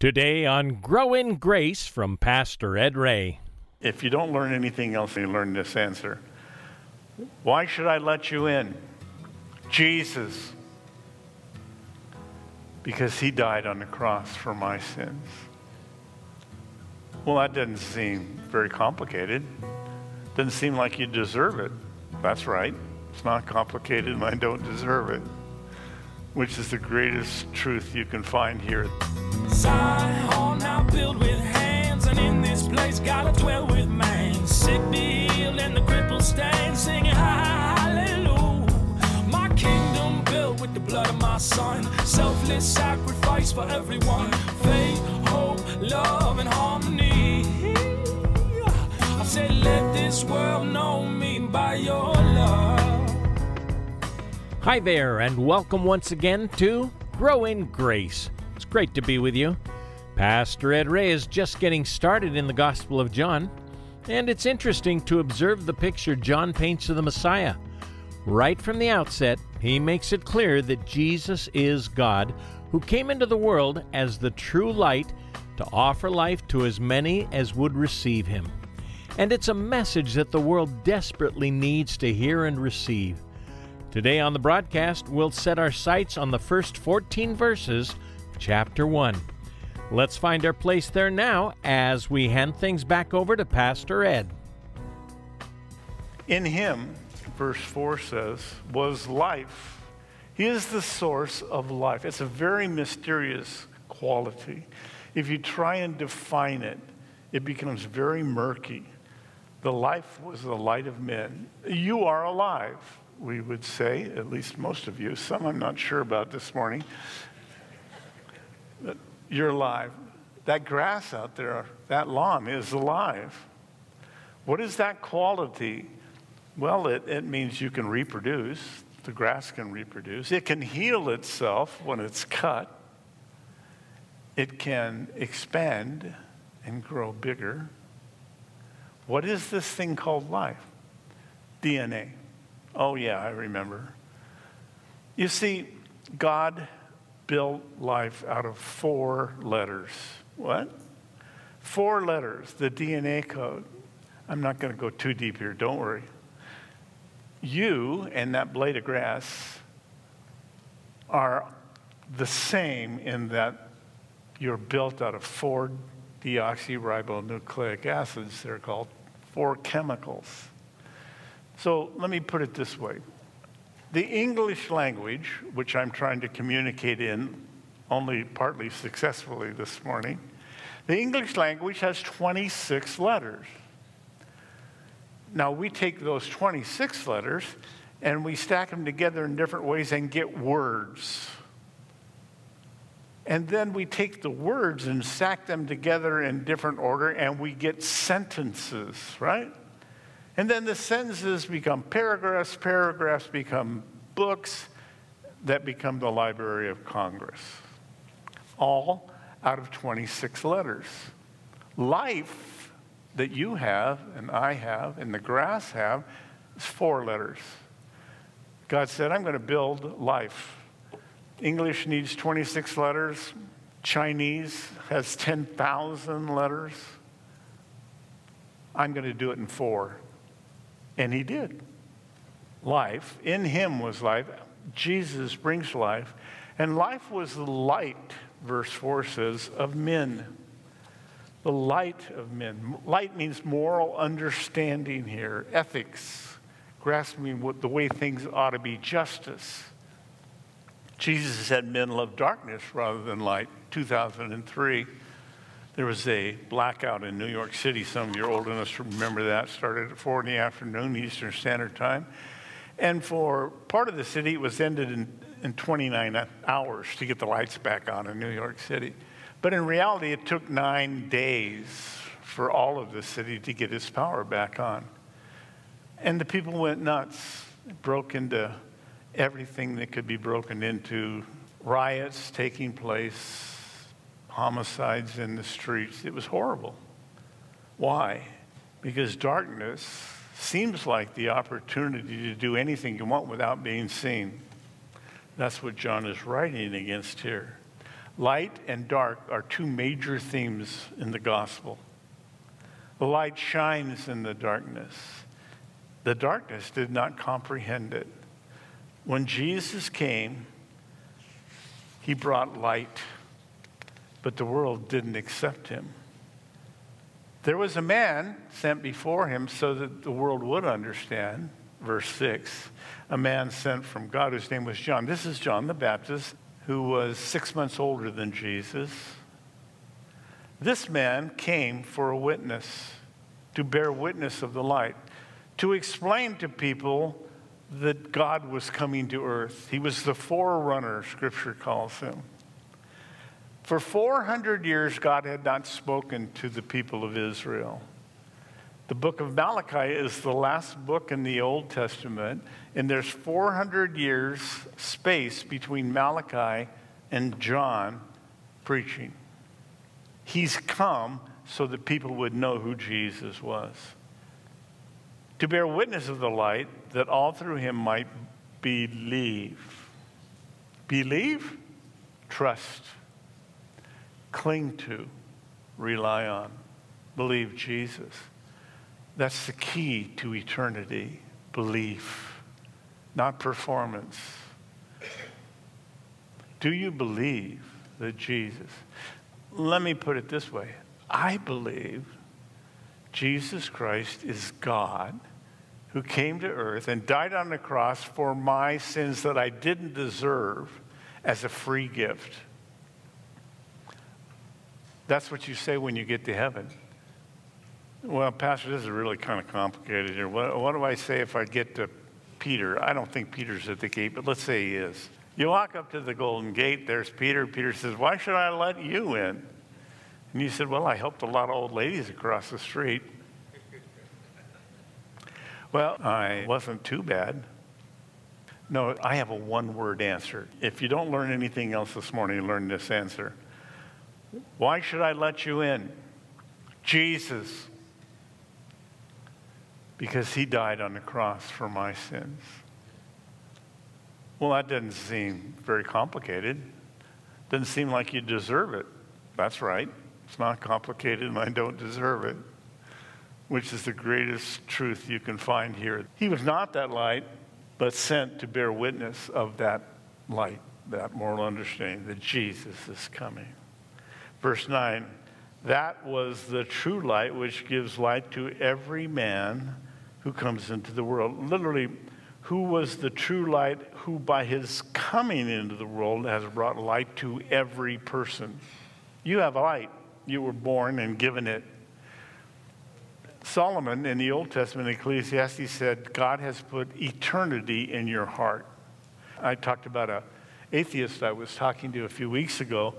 Today on Grow in Grace from Pastor Ed Ray. If you don't learn anything else, you learn this answer. Why should I let you in? Jesus. Because he died on the cross for my sins. Well, that doesn't seem very complicated. Doesn't seem like you deserve it. That's right. It's not complicated and I don't deserve it, which is the greatest truth you can find here. Zion hall now built with hands, and in this place gotta dwell with man. Sick be healed and the crippled stand, singing hallelujah. My kingdom built with the blood of my son, selfless sacrifice for everyone. Faith, hope, love, and harmony. I say, let this world know me by your love. Hi there, and welcome once again to Grow in Grace. Great to be with you. Pastor Ed Ray is just getting started in the Gospel of John, and it's interesting to observe the picture John paints of the Messiah. Right from the outset, he makes it clear that Jesus is God, who came into the world as the true light to offer life to as many as would receive him. And it's a message that the world desperately needs to hear and receive. Today on the broadcast, we'll set our sights on the first 14 verses chapter 1. Let's find our place there now as we hand things back over to Pastor Ed. In him, verse 4 says, was life. He is the source of life. It's a very mysterious quality. If you try and define it, it becomes very murky. The life was the light of men. You are alive, we would say, at least most of you. Some I'm not sure about this morning. You're alive. That grass out there, that lawn is alive. What is that quality? Well, it, it means you can reproduce. The grass can reproduce. It can heal itself when it's cut. It can expand and grow bigger. What is this thing called life? DNA. Oh, yeah, I remember. You see, God built life out of four letters. What? Four letters, the DNA code. I'm not going to go too deep here, don't worry. You and that blade of grass are the same in that you're built out of four deoxyribonucleic acids, they're called, four chemicals. So let me put it this way the English language, which I'm trying to communicate in only partly successfully this morning, the English language has 26 letters. Now, we take those 26 letters and we stack them together in different ways and get words. And then we take the words and stack them together in different order and we get sentences, right? And then the sentences become paragraphs, paragraphs become books that become the Library of Congress. All out of 26 letters. Life that you have and I have and the grass have is four letters. God said, I'm going to build life. English needs 26 letters. Chinese has 10,000 letters. I'm going to do it in four. And he did. Life, in him was life. Jesus brings life. And life was the light, verse 4 says, of men. The light of men. Light means moral understanding here, ethics, grasping what the way things ought to be, justice. Jesus said men love darkness rather than light. 2003. There was a blackout in New York City. Some of you old enough to remember that. Started at 4 in the afternoon, Eastern Standard Time. And for part of the city, it was ended in, in 29 hours to get the lights back on in New York City. But in reality, it took nine days for all of the city to get its power back on. And the people went nuts, broke into everything that could be broken into, riots taking place, homicides in the streets. It was horrible. Why? Because darkness seems like the opportunity to do anything you want without being seen. That's what John is writing against here. Light and dark are two major themes in the gospel. The light shines in the darkness. The darkness did not comprehend it. When Jesus came, he brought light, but the world didn't accept him. There was a man sent before him so that the world would understand. Verse 6 a man sent from God whose name was John. This is John the Baptist, who was six months older than Jesus. This man came for a witness, to bear witness of the light, to explain to people that God was coming to earth. He was the forerunner, Scripture calls him. For 400 years, God had not spoken to the people of Israel. The book of Malachi is the last book in the Old Testament, and there's 400 years space between Malachi and John preaching. He's come so that people would know who Jesus was. To bear witness of the light, that all through him might believe. Believe, trust cling to, rely on. Believe Jesus. That's the key to eternity belief, not performance. Do you believe that Jesus? Let me put it this way I believe Jesus Christ is God who came to earth and died on the cross for my sins that I didn't deserve as a free gift. That's what you say when you get to heaven. Well, Pastor, this is really kind of complicated here. What, what, do I say if I get to Peter? I don't think Peter's at the gate, but let's say he is. You walk up to the golden gate, there's Peter. Peter says, Why should I let you in? And you said, Well, I helped a lot of old ladies across the street. well, I wasn't too bad. No, I have a one word answer. If you don't learn anything else this morning, learn this answer. Why should I let you in? Jesus. Because he died on the cross for my sins. Well, that doesn't seem very complicated. Doesn't seem like you deserve it. That's right. It's not complicated and I don't deserve it, which is the greatest truth you can find here. He was not that light, but sent to bear witness of that light, that moral understanding that Jesus is coming. Verse 9 That was the true light which gives light to every man who comes into the world. Literally, who was the true light who, by his coming into the world, has brought light to every person? You have light. You were born and given it. Solomon in the Old Testament, Ecclesiastes said, God has put eternity in your heart. I talked about an atheist I was talking to a few weeks ago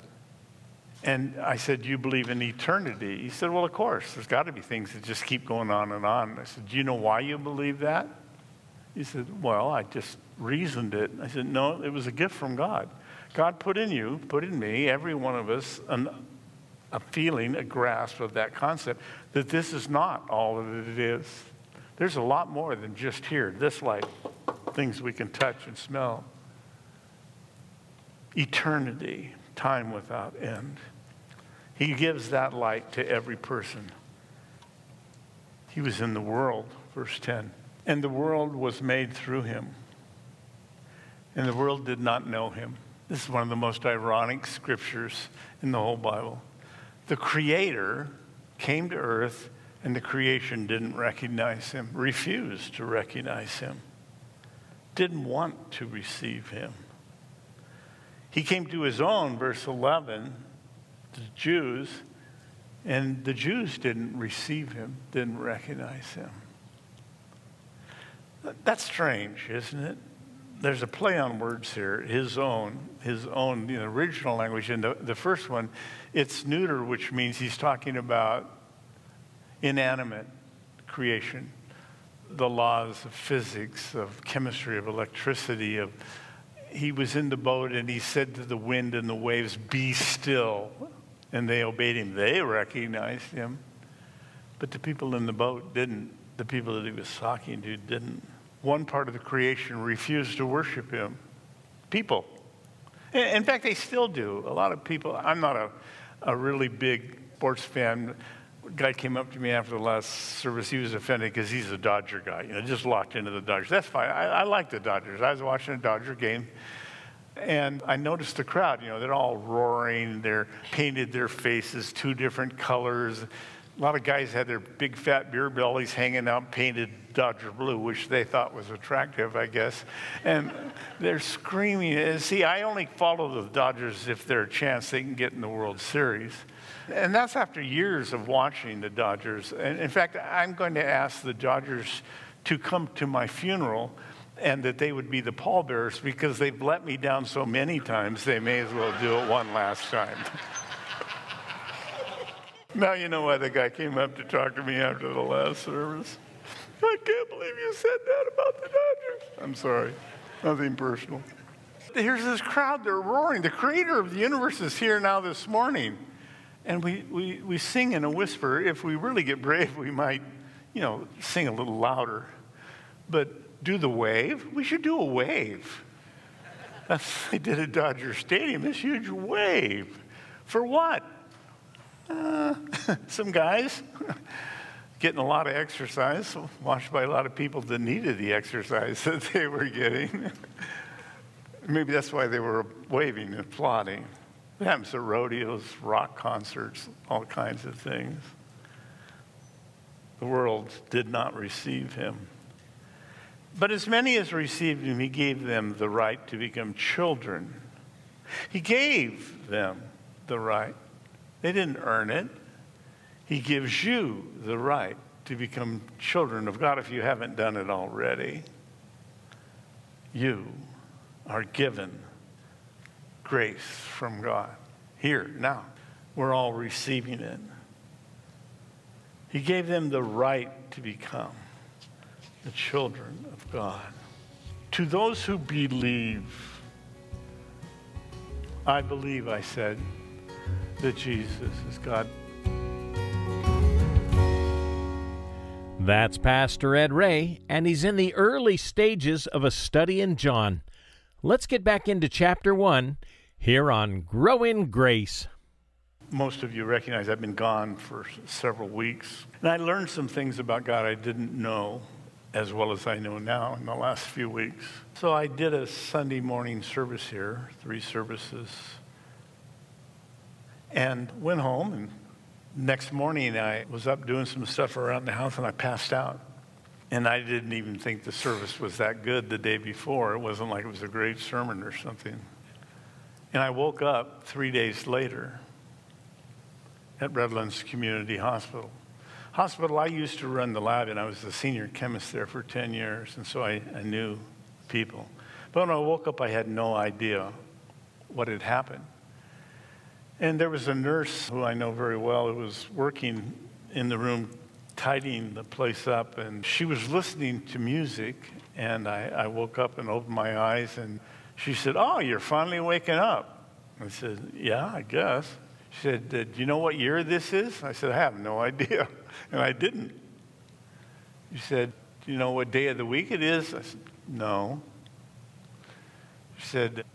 and I said, Do you believe in eternity? He said, Well, of course. There's got to be things that just keep going on and on. I said, Do you know why you believe that? He said, Well, I just reasoned it. I said, No, it was a gift from God. God put in you, put in me, every one of us, an, a feeling, a grasp of that concept that this is not all that it is. There's a lot more than just here, this light, things we can touch and smell. Eternity, time without end. He gives that light to every person. He was in the world, verse 10, and the world was made through him. And the world did not know him. This is one of the most ironic scriptures in the whole Bible. The Creator came to earth, and the creation didn't recognize him, refused to recognize him, didn't want to receive him. He came to his own, verse 11, the Jews, and the Jews didn't receive him, didn't recognize him. That's strange, isn't it? There's a play on words here, his own, his own, know, original language. And the, the first one, it's neuter, which means he's talking about inanimate creation, the laws of physics, of chemistry, of electricity, of he was in the boat and he said to the wind and the waves, Be still and they obeyed him. They recognized him, but the people in the boat didn't. The people that he was talking to didn't. One part of the creation refused to worship him. People. In fact, they still do. A lot of people, I'm not a, a really big sports fan. Guy came up to me after the last service. He was offended because he's a Dodger guy, you know, just locked into the Dodgers. That's fine. I, I like the Dodgers. I was watching a Dodger game. And I noticed the crowd, you know, they're all roaring. They're painted their faces two different colors. A lot of guys had their big fat beer bellies hanging out, painted Dodger blue, which they thought was attractive, I guess. And they're screaming. See, I only follow the Dodgers if there's a chance they can get in the World Series. And that's after years of watching the Dodgers. And in fact, I'm going to ask the Dodgers to come to my funeral and that they would be the pallbearers because they've let me down so many times, they may as well do it one last time. now you know why the guy came up to talk to me after the last service. I can't believe you said that about the Dodgers. I'm sorry, nothing personal. Here's this crowd, they're roaring. The creator of the universe is here now this morning. And we, we, we sing in a whisper. If we really get brave, we might, you know, sing a little louder. But do the wave? We should do a wave. They did at Dodger Stadium, this huge wave. For what? Uh, some guys getting a lot of exercise, watched by a lot of people that needed the exercise that they were getting. Maybe that's why they were waving and applauding. It happens at rodeos, rock concerts, all kinds of things. The world did not receive him. But as many as received him, he gave them the right to become children. He gave them the right. They didn't earn it. He gives you the right to become children of God if you haven't done it already. You are given grace from God. Here, now, we're all receiving it. He gave them the right to become the children of God. To those who believe, I believe, I said, that Jesus is God. That's Pastor Ed Ray, and he's in the early stages of a study in John. Let's get back into chapter 1 here on Grow in Grace. Most of you recognize I've been gone for several weeks. And I learned some things about God I didn't know as well as I know now in the last few weeks. So I did a Sunday morning service here, three services, and went home. And next morning I was up doing some stuff around the house and I passed out. And I didn't even think the service was that good the day before. It wasn't like it was a great sermon or something. And I woke up three days later at Redlands Community Hospital. Hospital, I used to run the lab, and I was the senior chemist there for 10 years, and so I, I knew people. But when I woke up, I had no idea what had happened. And there was a nurse who I know very well who was working in the room tidying the place up, and she was listening to music. And I, I woke up and opened my eyes, and she said, Oh, you're finally waking up. I said, Yeah, I guess. She said, Do you know what year this is? I said, I have no idea. And I didn't. She said, Do you know what day of the week it is? I said, No. She said,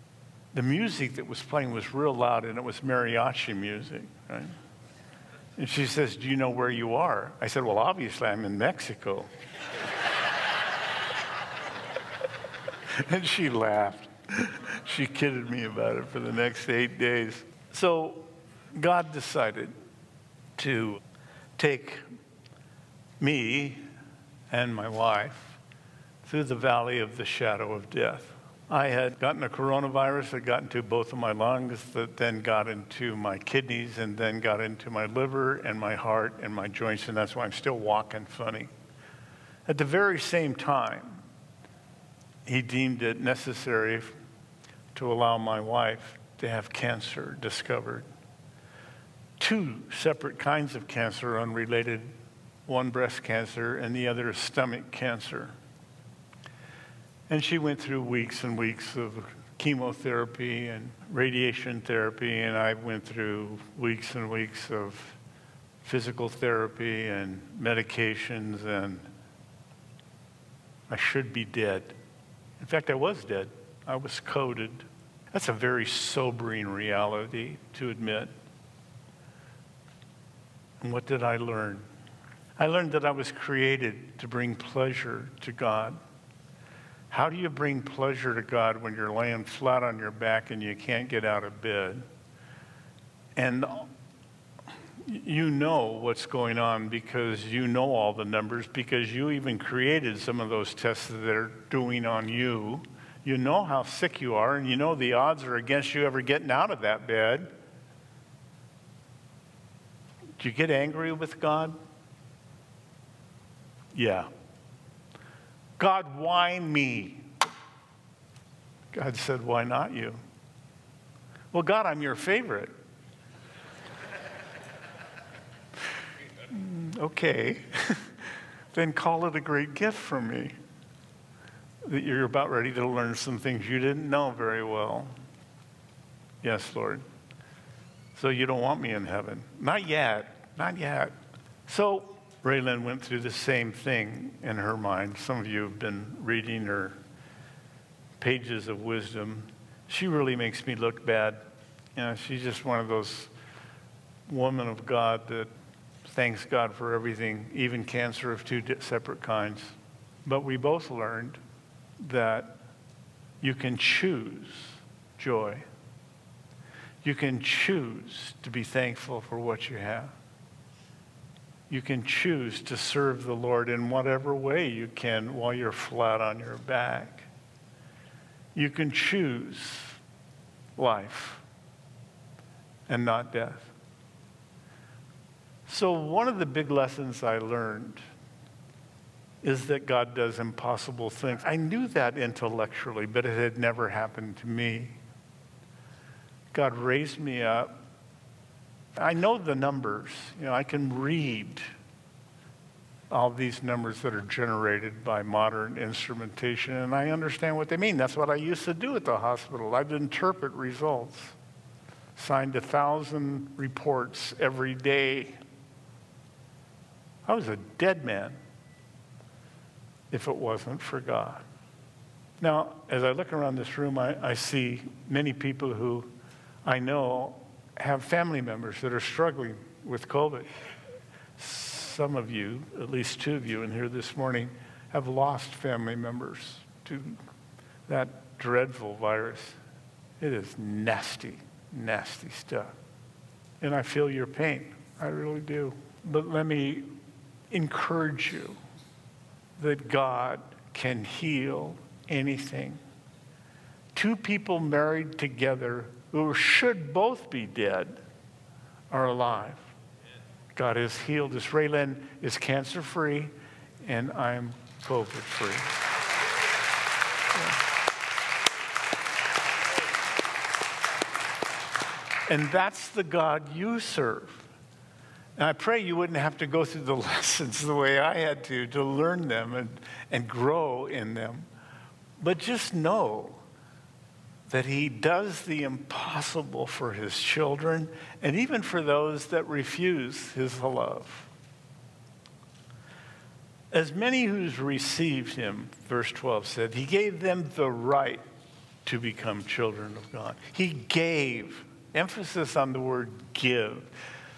The music that was playing was real loud, and it was mariachi music, right? And she says, Do you know where you are? I said, Well, obviously, I'm in Mexico. and she laughed. She kidded me about it for the next eight days. So God decided to take me and my wife through the valley of the shadow of death. I had gotten a coronavirus that got into both of my lungs, that then got into my kidneys, and then got into my liver and my heart and my joints, and that's why I'm still walking funny. At the very same time, he deemed it necessary to allow my wife to have cancer discovered. Two separate kinds of cancer, unrelated one breast cancer and the other stomach cancer. And she went through weeks and weeks of chemotherapy and radiation therapy, and I went through weeks and weeks of physical therapy and medications, and I should be dead. In fact, I was dead. I was coded. That's a very sobering reality to admit. And what did I learn? I learned that I was created to bring pleasure to God. How do you bring pleasure to God when you're laying flat on your back and you can't get out of bed? And you know what's going on because you know all the numbers, because you even created some of those tests that they're doing on you. You know how sick you are, and you know the odds are against you ever getting out of that bed. Do you get angry with God? Yeah. God, why me? God said, Why not you? Well, God, I'm your favorite. Okay. then call it a great gift from me that you're about ready to learn some things you didn't know very well. Yes, Lord. So you don't want me in heaven. Not yet. Not yet. So Raylan went through the same thing in her mind. Some of you have been reading her pages of wisdom. She really makes me look bad. You know, she's just one of those women of God that thanks God for everything, even cancer of two separate kinds. But we both learned that you can choose joy. You can choose to be thankful for what you have. You can choose to serve the Lord in whatever way you can while you're flat on your back. You can choose life and not death. So, one of the big lessons I learned is that God does impossible things. I knew that intellectually, but it had never happened to me. God raised me up. I know the numbers. You know, I can read all these numbers that are generated by modern instrumentation, and I understand what they mean. That's what I used to do at the hospital. I'd interpret results. Signed a thousand reports every day. I was a dead man if it wasn't for God. Now, as I look around this room, I, I see many people who I know have family members that are struggling with COVID. Some of you, at least two of you in here this morning, have lost family members to that dreadful virus. It is nasty, nasty stuff. And I feel your pain. I really do. But let me encourage you that God can heal anything. Two people married together who should both be dead are alive. God has healed us. Raylan is cancer free, and I'm COVID free. And that's the God you serve. And I pray you wouldn't have to go through the lessons the way I had to to learn them and, and grow in them. But just know that He does the impossible for His children and even for those that refuse His love. As many who's received Him, verse 12 said, He gave them the right to become children of God. He gave, emphasis on the word give.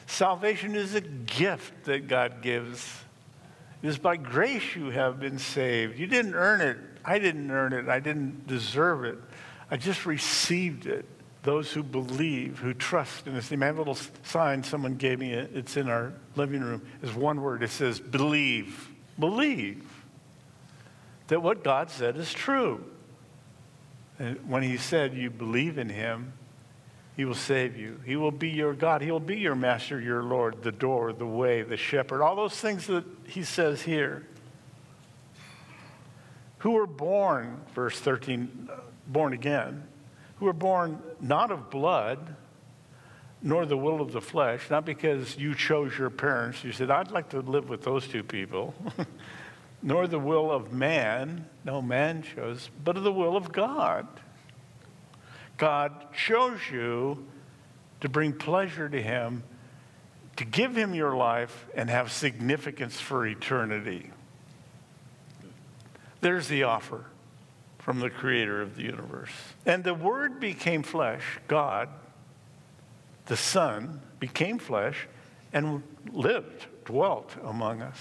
Salvation is a gift that God gives. It is by grace you have been saved. You didn't earn it. I didn't earn it. I didn't deserve it. I just received it. Those who believe, who trust in this name. I have a little sign someone gave me. It's in our living room. It's one word. It says, believe. Believe that what God said is true. And when he said you believe in him, he will save you. He will be your God. He will be your master, your Lord, the door, the way, the shepherd, all those things that he says here. Who were born, verse 13, born again, who were born not of blood, nor the will of the flesh, not because you chose your parents. You said, I'd like to live with those two people. nor the will of man, no man chose, but of the will of God. God chose you to bring pleasure to Him, to give Him your life, and have significance for eternity. There's the offer from the creator of the universe. And the Word became flesh, God, the Son, became flesh and lived, dwelt among us.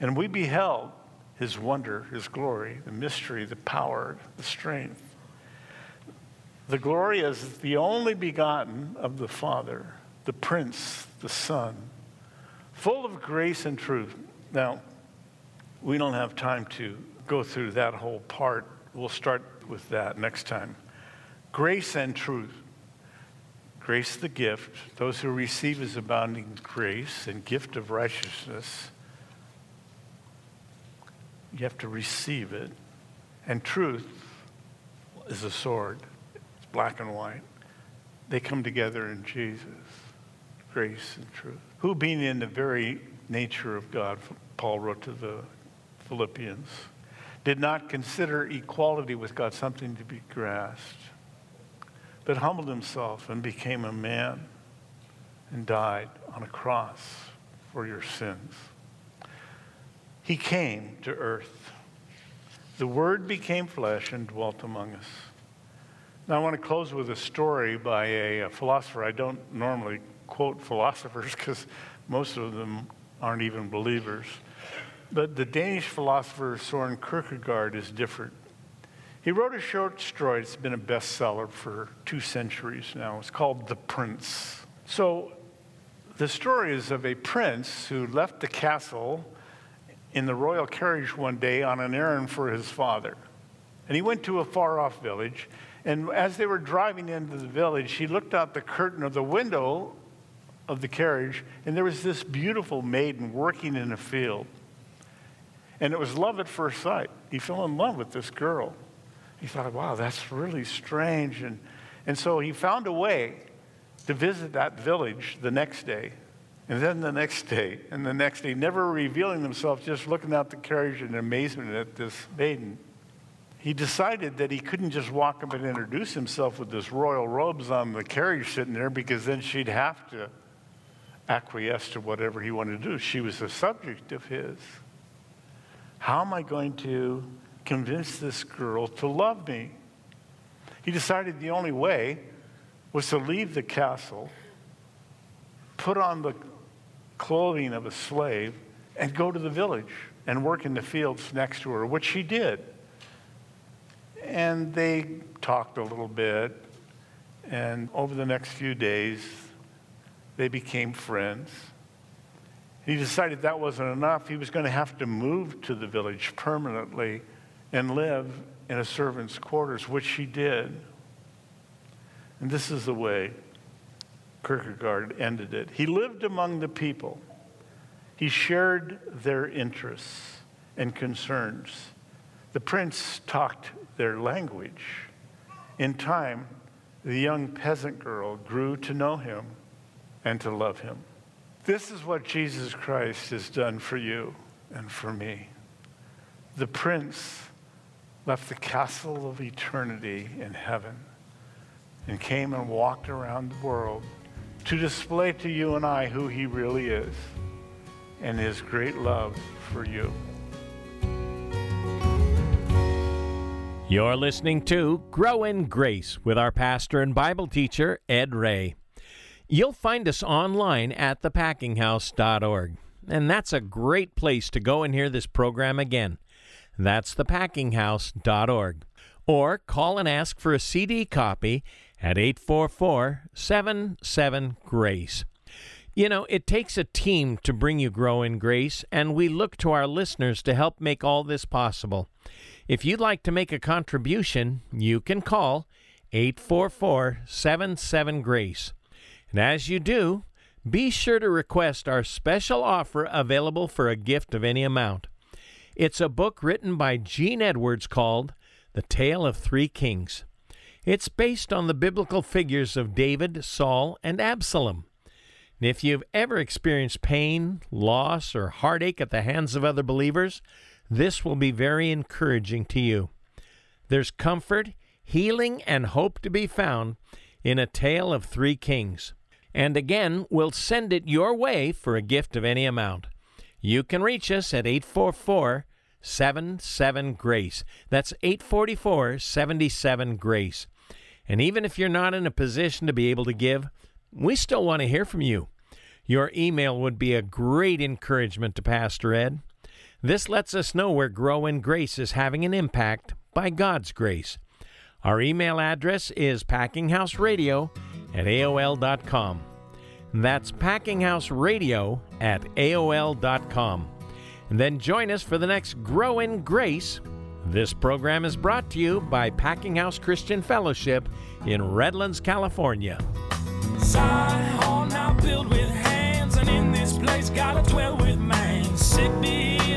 And we beheld his wonder, his glory, the mystery, the power, the strength. The glory is the only begotten of the Father, the Prince, the Son, full of grace and truth. Now, we don't have time to go through that whole part. We'll start with that next time. Grace and truth. Grace the gift. Those who receive his abounding grace and gift of righteousness. You have to receive it. And truth is a sword. Black and white. They come together in Jesus. Grace and truth. Who being in the very nature of God, Paul wrote to the Philippians, did not consider equality with God something to be grasped, but humbled himself and became a man and died on a cross for your sins. He came to earth. The Word became flesh and dwelt among us. Now, I want to close with a story by a, a philosopher. I don't normally quote philosophers because most of them aren't even believers. But the Danish philosopher Soren Kierkegaard is different. He wrote a short story, it's been a bestseller for two centuries now. It's called The Prince. So, the story is of a prince who left the castle in the royal carriage one day on an errand for his father. And he went to a far off village. And as they were driving into the village, he looked out the curtain of the window of the carriage, and there was this beautiful maiden working in a field. And it was love at first sight. He fell in love with this girl. He thought, wow, that's really strange. And, and so he found a way to visit that village the next day, and then the next day, and the next day, never revealing himself, just looking out the carriage in amazement at this maiden. He decided that he couldn't just walk up and introduce himself with his royal robes on the carriage sitting there because then she'd have to acquiesce to whatever he wanted to do. She was a subject of his. How am I going to convince this girl to love me? He decided the only way was to leave the castle, put on the clothing of a slave, and go to the village and work in the fields next to her, which she did. And they talked a little bit, and over the next few days, they became friends. He decided that wasn't enough. He was going to have to move to the village permanently and live in a servant's quarters, which he did. And this is the way Kierkegaard ended it. He lived among the people, he shared their interests and concerns. The prince talked their language. In time, the young peasant girl grew to know him and to love him. This is what Jesus Christ has done for you and for me. The prince left the castle of eternity in heaven and came and walked around the world to display to you and I who he really is and his great love for you. You're listening to Grow in Grace with our pastor and Bible teacher, Ed Ray. You'll find us online at thepackinghouse.org, and that's a great place to go and hear this program again. That's thepackinghouse.org. Or call and ask for a CD copy at 844 77 Grace. You know, it takes a team to bring you Grow in Grace, and we look to our listeners to help make all this possible. If you'd like to make a contribution, you can call 844 77 Grace. And as you do, be sure to request our special offer available for a gift of any amount. It's a book written by Gene Edwards called The Tale of Three Kings. It's based on the biblical figures of David, Saul, and Absalom. And if you've ever experienced pain, loss, or heartache at the hands of other believers, this will be very encouraging to you. There's comfort, healing, and hope to be found in A Tale of Three Kings. And again, we'll send it your way for a gift of any amount. You can reach us at 844 77 Grace. That's 844 77 Grace. And even if you're not in a position to be able to give, we still want to hear from you. Your email would be a great encouragement to Pastor Ed. This lets us know where Grow in Grace is having an impact by God's grace. Our email address is packinghouseradio at AOL.com. That's packinghouseradio at AOL.com. And then join us for the next Grow in Grace. This program is brought to you by Packing House Christian Fellowship in Redlands, California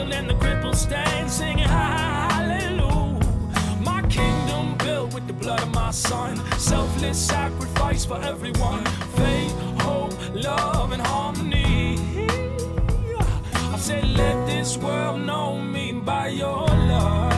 healed and the crippled stand singing hallelujah. My kingdom built with the blood of my son, selfless sacrifice for everyone. Faith, hope, love, and harmony. I said, let this world know me by your love.